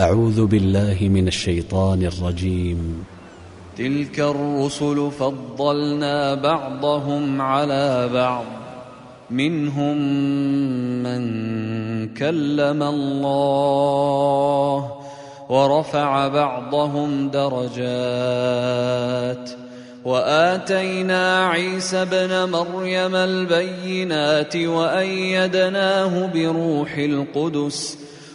أعوذ بالله من الشيطان الرجيم. تلك الرسل فضلنا بعضهم على بعض. منهم من كلم الله ورفع بعضهم درجات. وآتينا عيسى ابن مريم البينات وأيدناه بروح القدس.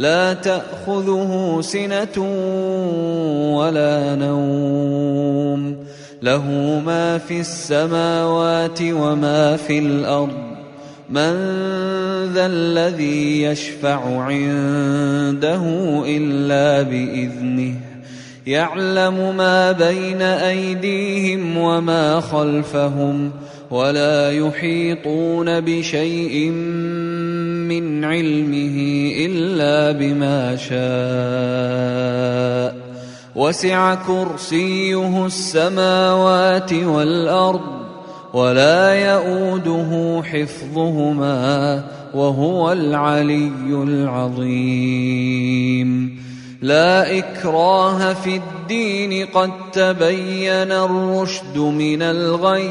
لا تأخذه سنة ولا نوم. له ما في السماوات وما في الأرض. من ذا الذي يشفع عنده إلا بإذنه. يعلم ما بين أيديهم وما خلفهم. ولا يحيطون بشيء من علمه إلا بما شاء. وسع كرسيه السماوات والأرض ولا يئوده حفظهما وهو العلي العظيم. لا إكراه في الدين قد تبين الرشد من الغي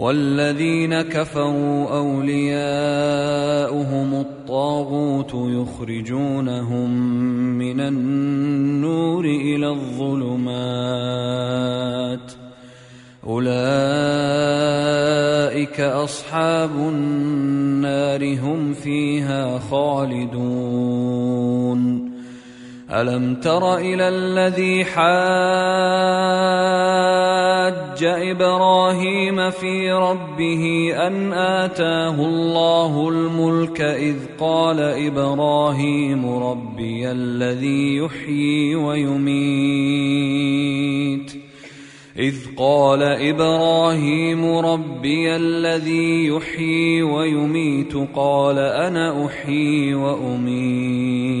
والذين كفروا أولياؤهم الطاغوت يخرجونهم من النور إلى الظلمات. أولئك أصحاب النار هم فيها خالدون. ألم تر إلى الذي حاج إبراهيم في ربه ان اتاه الله الملك اذ قال إبراهيم ربي الذي يحيي ويميت إذ قال إبراهيم ربي الذي يحيي ويميت قال أنا أحيي وأميت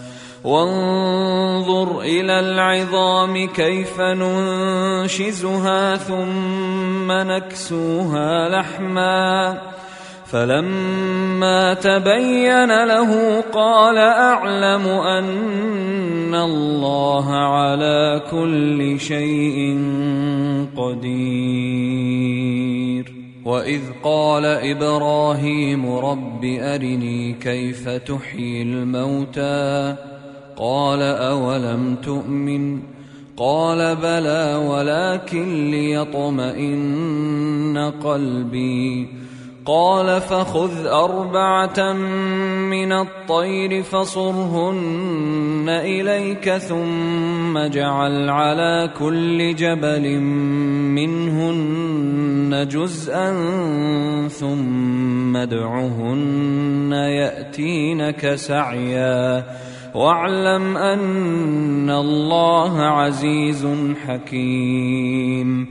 وانظر إلى العظام كيف ننشزها ثم نكسوها لحماً. فلما تبين له قال أعلم أن الله على كل شيء قدير. وإذ قال إبراهيم رب أرني كيف تحيي الموتى. قال أولم تؤمن؟ قال بلى ولكن ليطمئن قلبي. قال فخذ أربعة من الطير فصرهن إليك ثم اجعل على كل جبل منهن جزءا ثم ادعهن يأتينك سعيا. واعلم أن الله عزيز حكيم.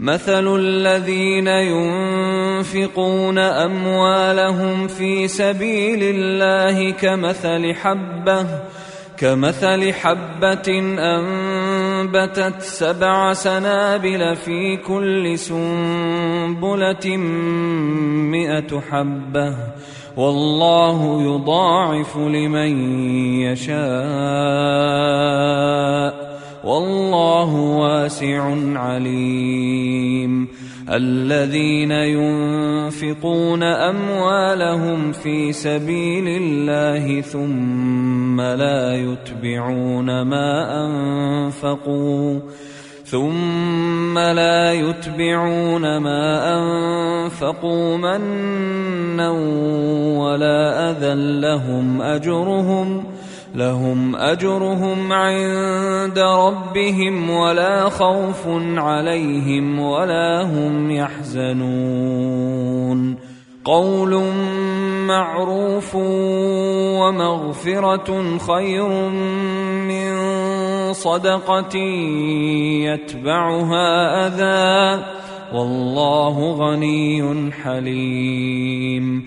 مثل الذين ينفقون أموالهم في سبيل الله كمثل حبة كمثل حبة أنبتت سبع سنابل في كل سنبلة مئة حبة. والله يضاعف لمن يشاء. والله واسع عليم. الذين ينفقون أموالهم في سبيل الله ثم لا يتبعون ما أنفقوا. ثم لا يتبعون ما أنفقوا منا ولا أذى لهم أجرهم لهم أجرهم عند ربهم ولا خوف عليهم ولا هم يحزنون. قول معروف ومغفرة خير من صدقة يتبعها أذى. والله غني حليم.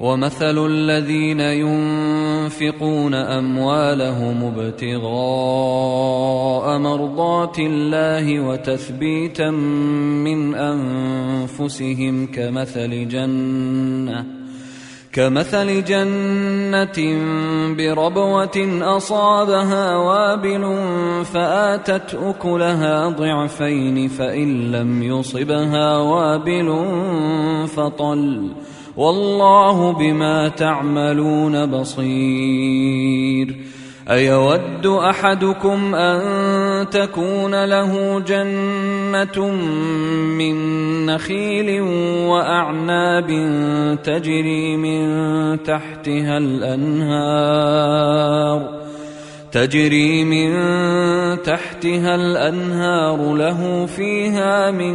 ومثل الذين ينفقون أموالهم ابتغاء مرضات الله وتثبيتا من أنفسهم كمثل جنة كمثل جنة بربوة أصابها وابل فآتت أكلها ضعفين فإن لم يصبها وابل فطل والله بما تعملون بصير. أيود أحدكم أن تكون له جنة من نخيل وأعناب تجري من تحتها الأنهار تجري من تحتها الأنهار له فيها من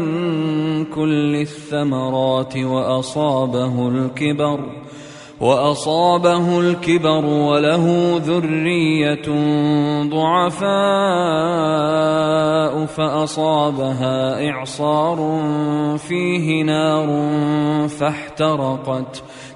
كل الثمرات وأصابه الكبر وأصابه الكبر وله ذرية ضعفاء فأصابها إعصار فيه نار فاحترقت.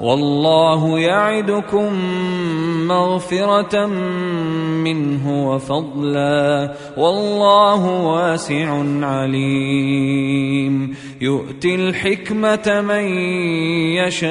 والله يعدكم مغفرة منه وفضلا. والله واسع عليم. يؤتي الحكمة من يشاء.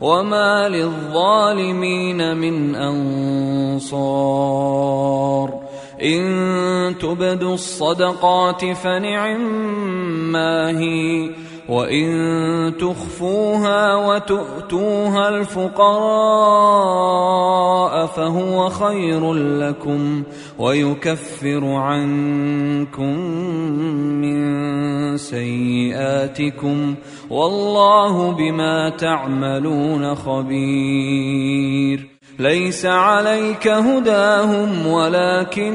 وما للظالمين من انصار ان تبدوا الصدقات فنعم ما هي وان تخفوها وتؤتوها الفقراء فهو خير لكم ويكفر عنكم من سيئاتكم والله بما تعملون خبير ليس عليك هداهم ولكن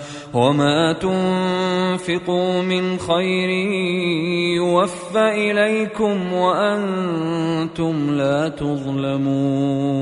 وما تنفقوا من خير يوفى اليكم وأنتم لا تظلمون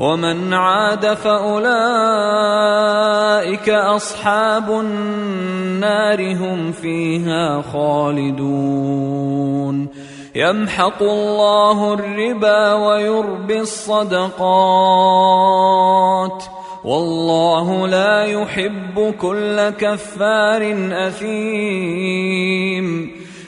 ومن عاد فأولئك أصحاب النار هم فيها خالدون. يمحق الله الربا ويربي الصدقات. والله لا يحب كل كفار أثيم.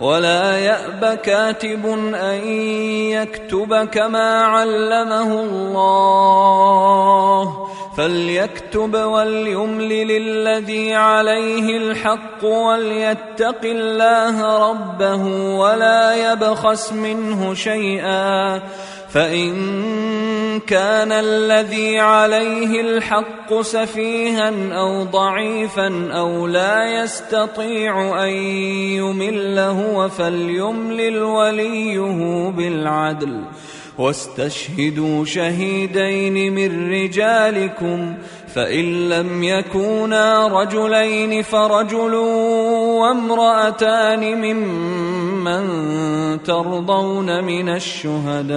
ولا يأب كاتب أن يكتب كما علمه الله. فليكتب وليملل الذي عليه الحق وليتق الله ربه ولا يبخس منه شيئا. فإن كان الذي عليه الحق سفيها أو ضعيفا أو لا يستطيع أن يمل هو فليملل وليه بالعدل. واستشهدوا شهيدين من رجالكم فإن لم يكونا رجلين فرجل وامرأتان ممن ترضون من الشهداء.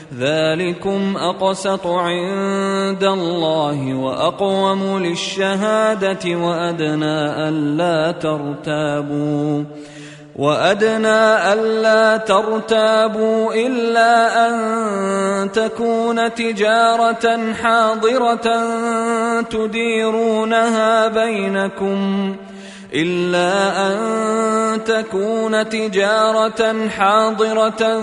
ذلكم أقسط عند الله وأقوم للشهادة وأدنى ألا ترتابوا وأدنى ألا ترتابوا إلا أن تكون تجارة حاضرة تديرونها بينكم إلا أن تكون تجارة حاضرة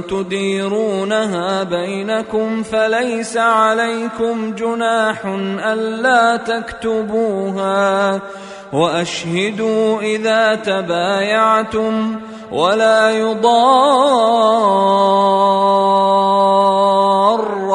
تديرونها بينكم فليس عليكم جناح ألا تكتبوها وأشهدوا إذا تبايعتم ولا يضار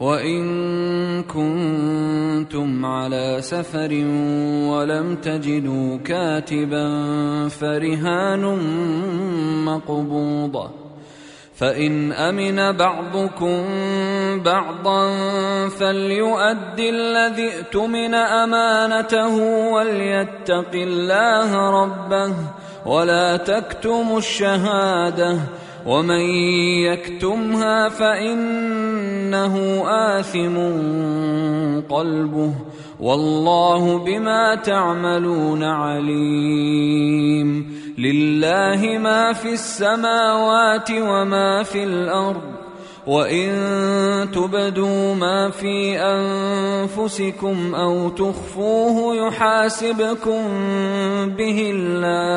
وإن كنتم على سفر ولم تجدوا كاتبا فرهان مقبوضة. فإن أمن بعضكم بعضا فليؤد الذي اؤتمن أمانته وليتق الله ربه ولا تكتموا الشهادة ومن يكتمها فانه اثم قلبه والله بما تعملون عليم لله ما في السماوات وما في الأرض وان تبدوا ما في انفسكم أو تخفوه يحاسبكم به الله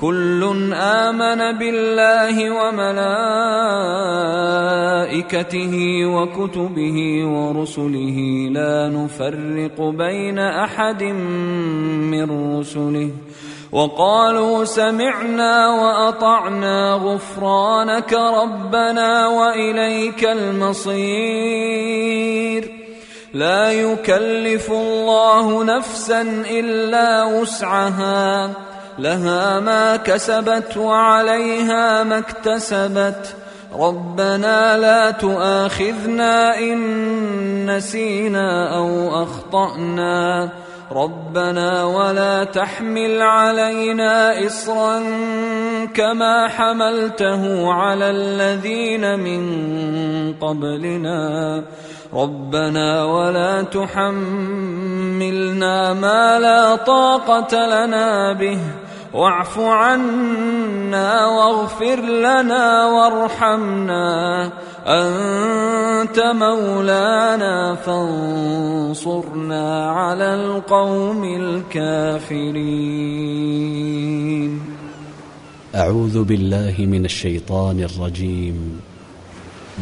كل آمن بالله وملائكته وكتبه ورسله لا نفرق بين أحد من رسله. وقالوا سمعنا وأطعنا غفرانك ربنا وإليك المصير. لا يكلف الله نفسا إلا وسعها. لها ما كسبت وعليها ما اكتسبت. ربنا لا تؤاخذنا إن نسينا أو أخطأنا. ربنا ولا تحمل علينا اصرا كما حملته على الذين من قبلنا. ربنا ولا تحملنا ما لا طاقة لنا به. واعف عنا واغفر لنا وارحمنا. أنت مولانا فانصرنا على القوم الكافرين. أعوذ بالله من الشيطان الرجيم.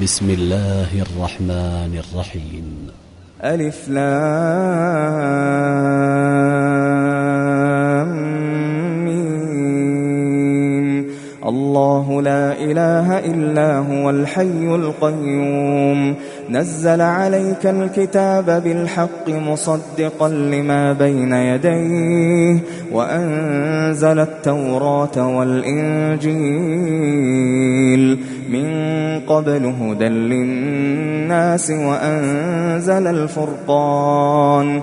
بسم الله الرحمن الرحيم. ألف لام. إله إلا هو الحي القيوم. نزل عليك الكتاب بالحق مصدقا لما بين يديه وأنزل التوراة والإنجيل. من قبل هدى للناس وأنزل الفرقان.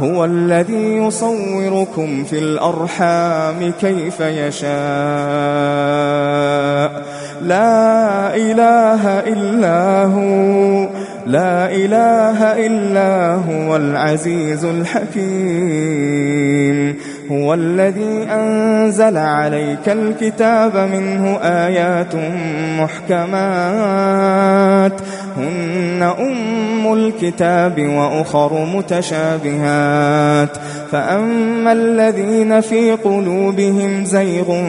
هو الذي يصوركم في الأرحام كيف يشاء. لا إله إلا هو لا إله إلا هو العزيز الحكيم. هو الذي أنزل عليك الكتاب منه آيات محكمات. هن أم الكتاب وأخر متشابهات. فأما الذين في قلوبهم زيغ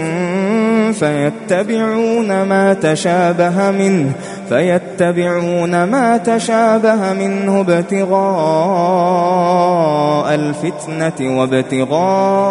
فيتبعون ما تشابه منه فيتبعون ما تشابه منه ابتغاء الفتنة وابتغاء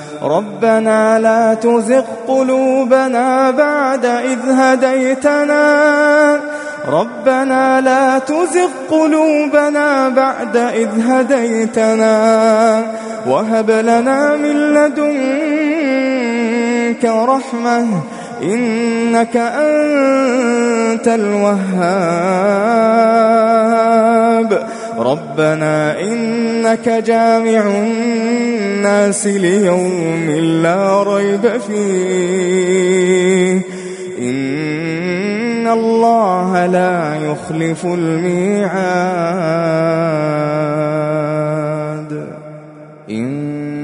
ربنا لا تزغ قلوبنا بعد إذ هديتنا. ربنا لا تزغ قلوبنا بعد إذ هديتنا. وهب لنا من لدنك رحمة إنك أنت الوهاب. ربنا إنك جامع الناس ليوم لا ريب فيه. إن الله لا يخلف الميعاد.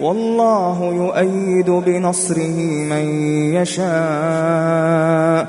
والله يؤيد بنصره من يشاء.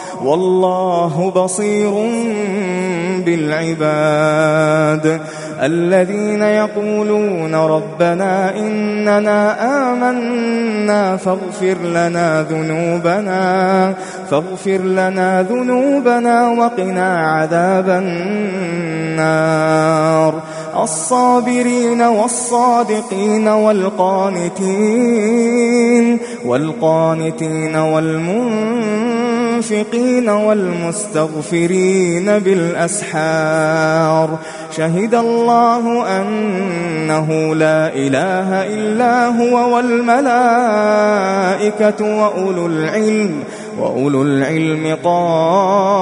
والله بصير بالعباد. الذين يقولون ربنا إننا آمنا فاغفر لنا ذنوبنا فاغفر لنا ذنوبنا وقنا عذاب النار. الصابرين والصادقين والقانتين والقانتين والمنفقين والمستغفرين بالأسحار. شهد الله أنه لا إله إلا هو والملائكة وأولو العلم وأولو العلم قائما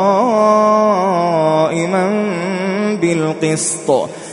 بالقسط.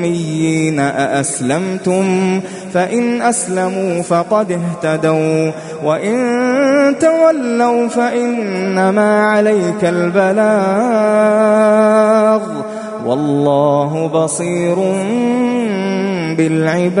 والأميين أأسلمتم؟ فإن أسلموا فقد اهتدوا وإن تولوا فإنما عليك البلاغ. والله بصير بالعباد.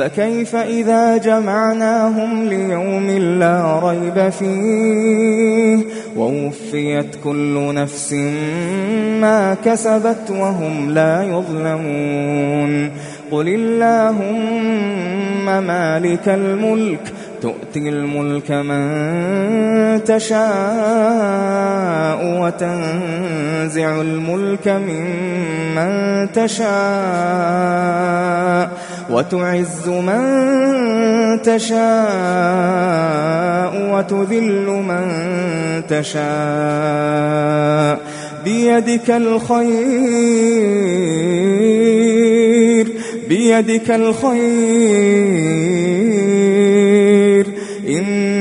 فكيف إذا جمعناهم ليوم لا ريب فيه؟ ووفيت كل نفس ما كسبت وهم لا يظلمون. قل اللهم مالك الملك تؤتي الملك من تشاء وتنزع الملك ممن تشاء وتعز من تشاء وتذل من تشاء بيدك الخير بيدك الخير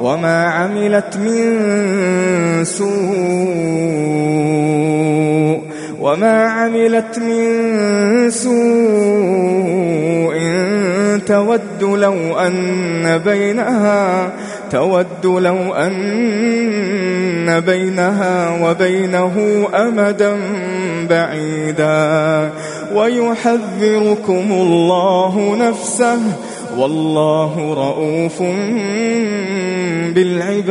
وما عملت من سوء وما عملت من سوء تود لو أن بينها تود لو أن بينها وبينه أمدا بعيدا ويحذركم الله نفسه والله رؤوف بالعباد.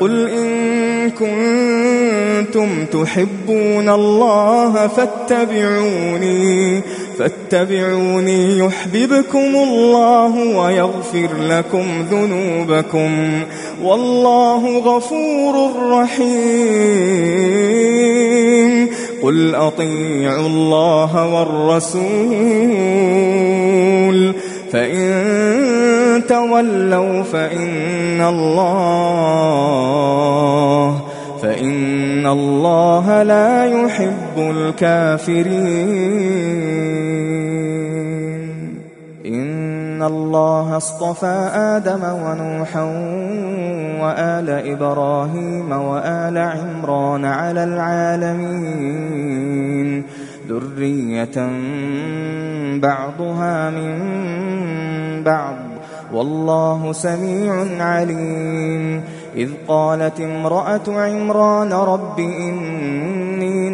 قل إن كنتم تحبون الله فاتبعوني فاتبعوني يحببكم الله ويغفر لكم ذنوبكم. والله غفور رحيم. قل أطيعوا الله والرسول فإن تولوا فإن الله فإن الله لا يحب الكافرين إن الله اصطفى آدم ونوحا وآل إبراهيم وآل عمران على العالمين ذرية بعضها من بعض والله سميع عليم إذ قالت امرأة عمران رب إني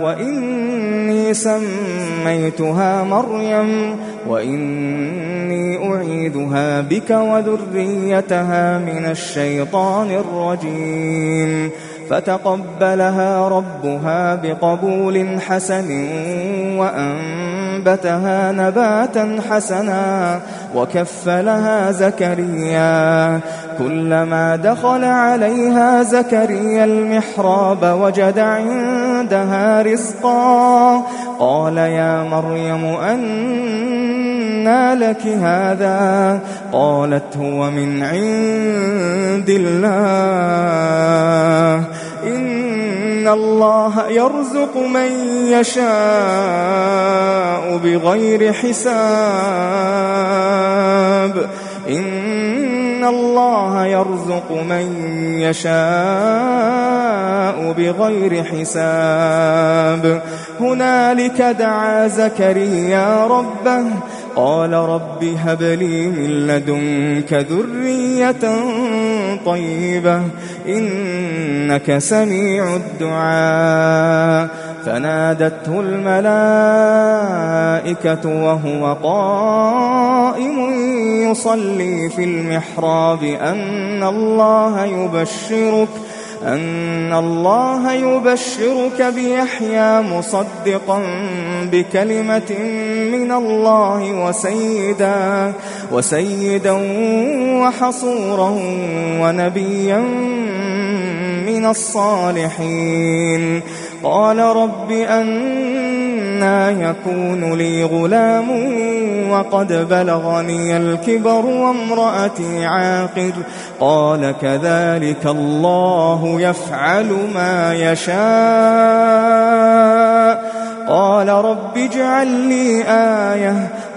وإني سميتها مريم وإني أعيذها بك وذريتها من الشيطان الرجيم. فتقبلها ربها بقبول حسن وأنبتها نباتا حسنا وكفلها زكريا. كلما دخل عليها زكريا المحراب وجد عندها رزقا. قال يا مريم لك هذا قالت هو من عند الله. إن الله يرزق من يشاء بغير حساب. إن الله يرزق من يشاء بغير حساب. هنالك دعا زكريا ربه قال رب هب لي من لدنك ذرية طيبة إنك سميع الدعاء. فنادته الملائكة وهو قائم يصلي في المحراب أن الله يبشرك أن الله يبشرك بيحيى مصدقا بكلمة من الله وسيدا وسيدا وحصورا ونبيا من الصالحين. قال رب أنا يكون لي غلام وقد بلغني الكبر وامرأتي عاقر. قال كذلك الله يفعل ما يشاء. قال رب اجعل لي آية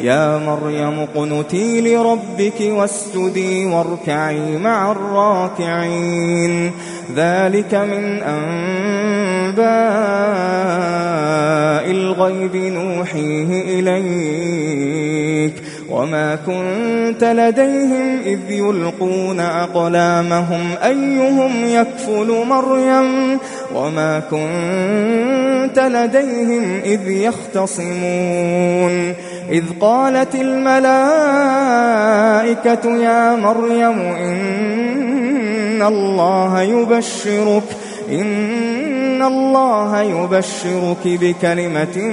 يا مريم قنتي لربك واسجدي واركعي مع الراكعين. ذلك من أنباء الغيب نوحيه إليك. وما كنت لديهم إذ يلقون أقلامهم أيهم يكفل مريم. وما كنت لديهم إذ يختصمون. إذ قالت الملائكة يا مريم إن الله يبشرك إن الله يبشرك بكلمة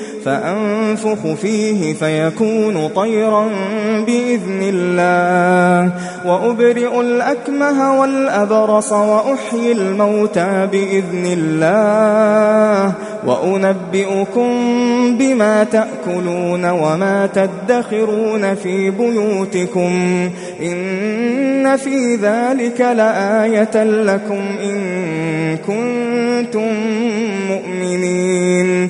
فأنفخ فيه فيكون طيرا بإذن الله. وأبرئ الأكمه والأبرص وأحيي الموتى بإذن الله. وأنبئكم بما تأكلون وما تدخرون في بيوتكم. إن في ذلك لآية لكم إن كنتم مؤمنين.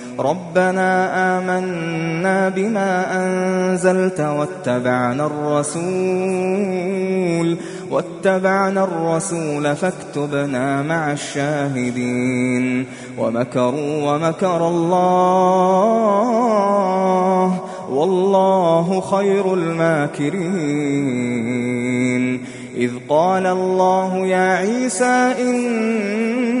ربنا آمنا بما أنزلت واتبعنا الرسول واتبعنا الرسول فاكتبنا مع الشاهدين ومكروا ومكر الله والله خير الماكرين. إذ قال الله يا عيسى إني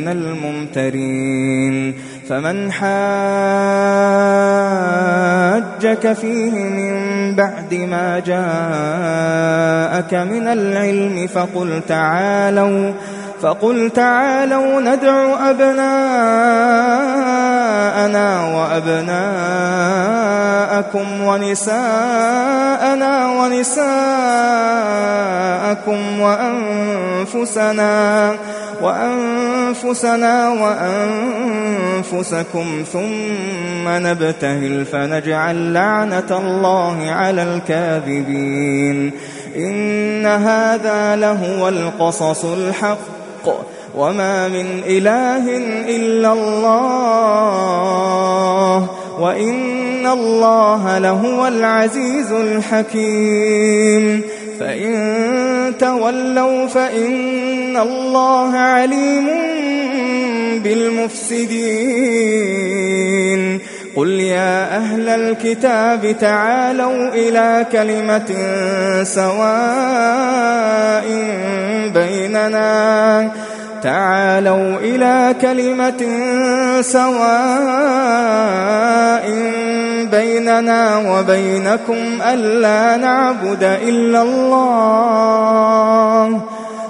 من الممترين فمن حاجك فيه من بعد ما جاءك من العلم فقل تعالوا فقل تعالوا ندع أبناءنا وأبناءكم ونساءنا ونساءكم وأنفسنا وأنفسنا وأنفسكم ثم نبتهل فنجعل لعنة الله على الكاذبين إن هذا لهو القصص الحق وما من إله إلا الله وإن الله لهو العزيز الحكيم فإن تولوا فإن الله عليم بالمفسدين قل يا أهل الكتاب تعالوا إلى كلمة سواء بيننا تعالوا إلى كلمة سواء بيننا وبينكم ألا نعبد إلا الله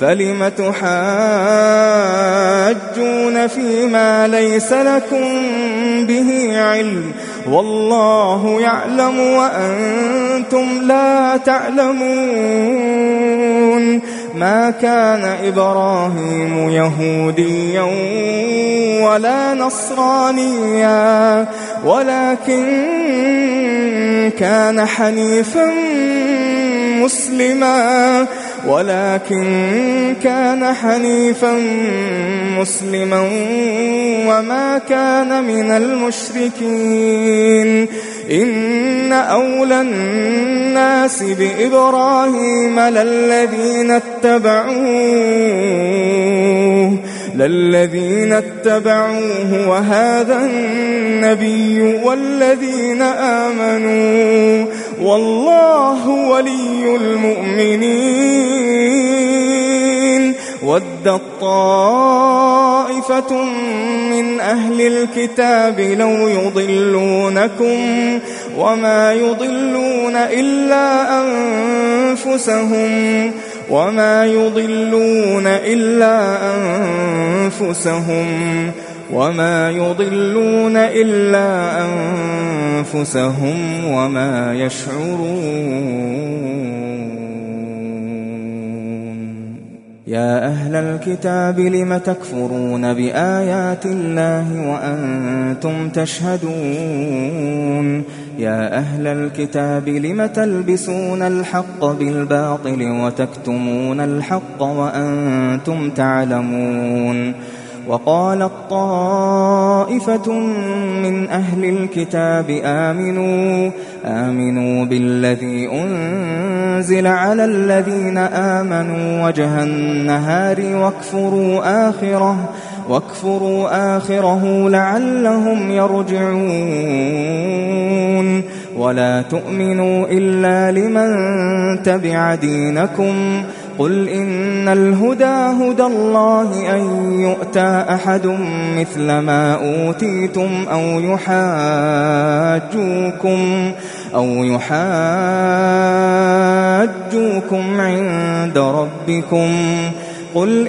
فلم تحاجون فيما ليس لكم به علم والله يعلم وأنتم لا تعلمون ما كان إبراهيم يهوديا ولا نصرانيا ولكن كان حنيفا مسلما ولكن كان حنيفا مسلما وما كان من المشركين. إن أولى الناس بإبراهيم للذين اتبعوه. للذين اتبعوه وهذا النبي والذين آمنوا والله ولي المؤمنين ودت طائفة من أهل الكتاب لو يضلونكم وما يضلون إلا أنفسهم وما يضلون إلا أنفسهم وما يضلون إلا أنفسهم وما يشعرون يا أهل الكتاب لم تكفرون بآيات الله وأنتم تشهدون يا أهل الكتاب لم تلبسون الحق بالباطل وتكتمون الحق وأنتم تعلمون؟ وقالت طائفة من أهل الكتاب آمنوا آمنوا بالذي أنزل على الذين آمنوا وجه النهار واكفروا آخرة. واكفروا آخره لعلهم يرجعون. ولا تؤمنوا إلا لمن تبع دينكم. قل إن الهدى هدى الله أن يؤتى أحد مثل ما أوتيتم أو يحاجوكم أو يحاجوكم عند ربكم. قل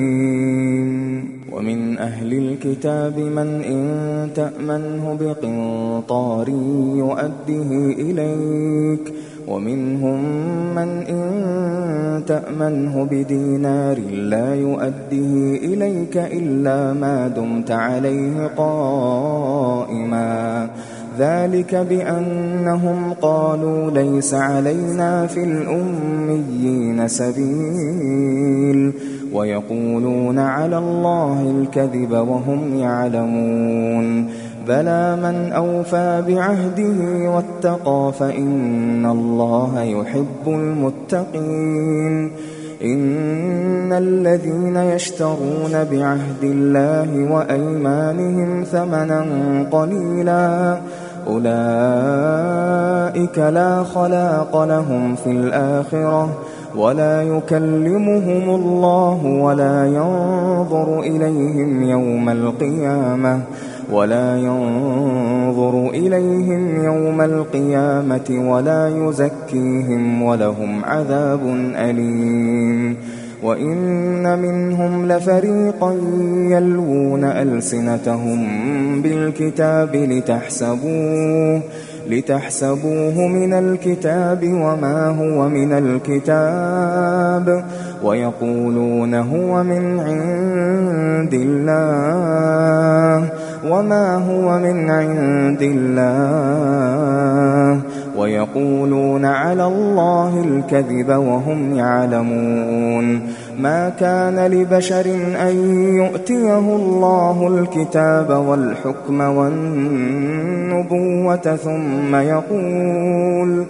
أهل الكتاب من إن تأمنه بقنطار يؤده إليك ومنهم من إن تأمنه بدينار لا يؤده إليك إلا ما دمت عليه قائما. ذلك بأنهم قالوا ليس علينا في الأميين سبيل. ويقولون على الله الكذب وهم يعلمون. بلى من أوفى بعهده واتقى فإن الله يحب المتقين. إن الذين يشترون بعهد الله وأيمانهم ثمنا قليلا أولئك لا خلاق لهم في الآخرة. ولا يكلمهم الله ولا ينظر إليهم يوم القيامة ولا ينظر إليهم يوم القيامة ولا يزكيهم ولهم عذاب أليم. وإن منهم لفريقا يلوون ألسنتهم بالكتاب لتحسبوه لتحسبوه من الكتاب وما هو من الكتاب ويقولون هو من عند الله وما هو من عند الله ويقولون على الله الكذب وهم يعلمون ما كان لبشر أن يؤتيه الله الكتاب والحكم والنبوة ثم يقول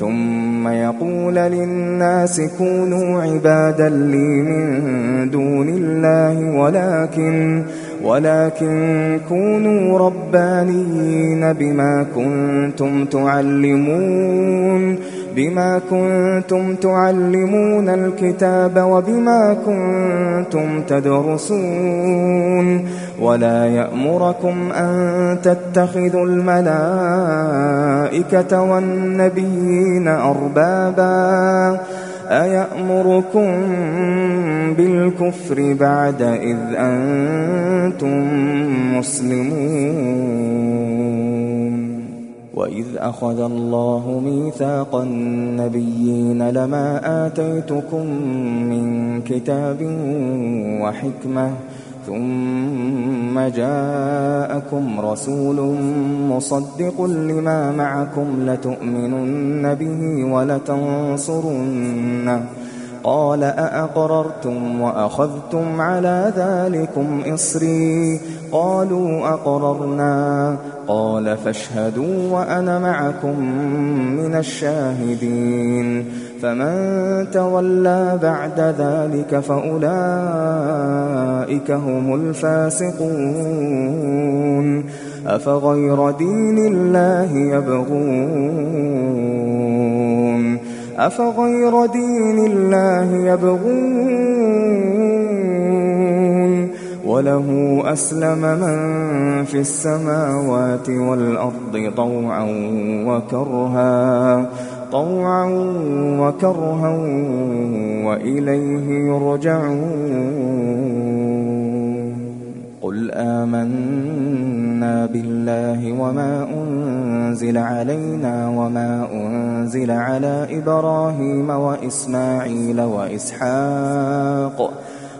ثم يقول للناس كونوا عبادا لي من دون الله ولكن ولكن كونوا ربانيين بما كنتم تعلمون بما كنتم تعلمون الكتاب وبما كنتم تدرسون ولا يأمركم أن تتخذوا الملائكة والنبيين أربابا أيأمركم بالكفر بعد إذ أنتم مسلمون وإذ أخذ الله ميثاق النبيين لما آتيتكم من كتاب وحكمة ثم جاءكم رسول مصدق لما معكم لتؤمنن به ولتنصرنه قال أأقررتم وأخذتم على ذلكم إصري قالوا أقررنا قال فاشهدوا وأنا معكم من الشاهدين. فمن تولى بعد ذلك فأولئك هم الفاسقون. أفغير دين الله يبغون؟ أفغير دين الله يبغون؟ وله أسلم من في السماوات والأرض طوعا وكرها طوعا وكرها وإليه يرجعون. قل آمنا بالله وما أنزل علينا وما أنزل على إبراهيم وإسماعيل وإسحاق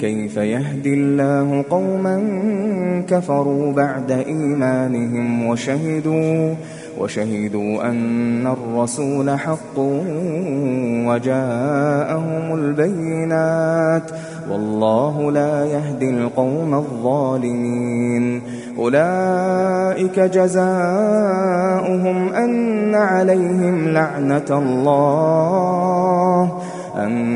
كيف يهدي الله قوما كفروا بعد إيمانهم وشهدوا وشهدوا أن الرسول حق وجاءهم البينات. والله لا يهدي القوم الظالمين. أولئك جزاؤهم أن عليهم لعنة الله أن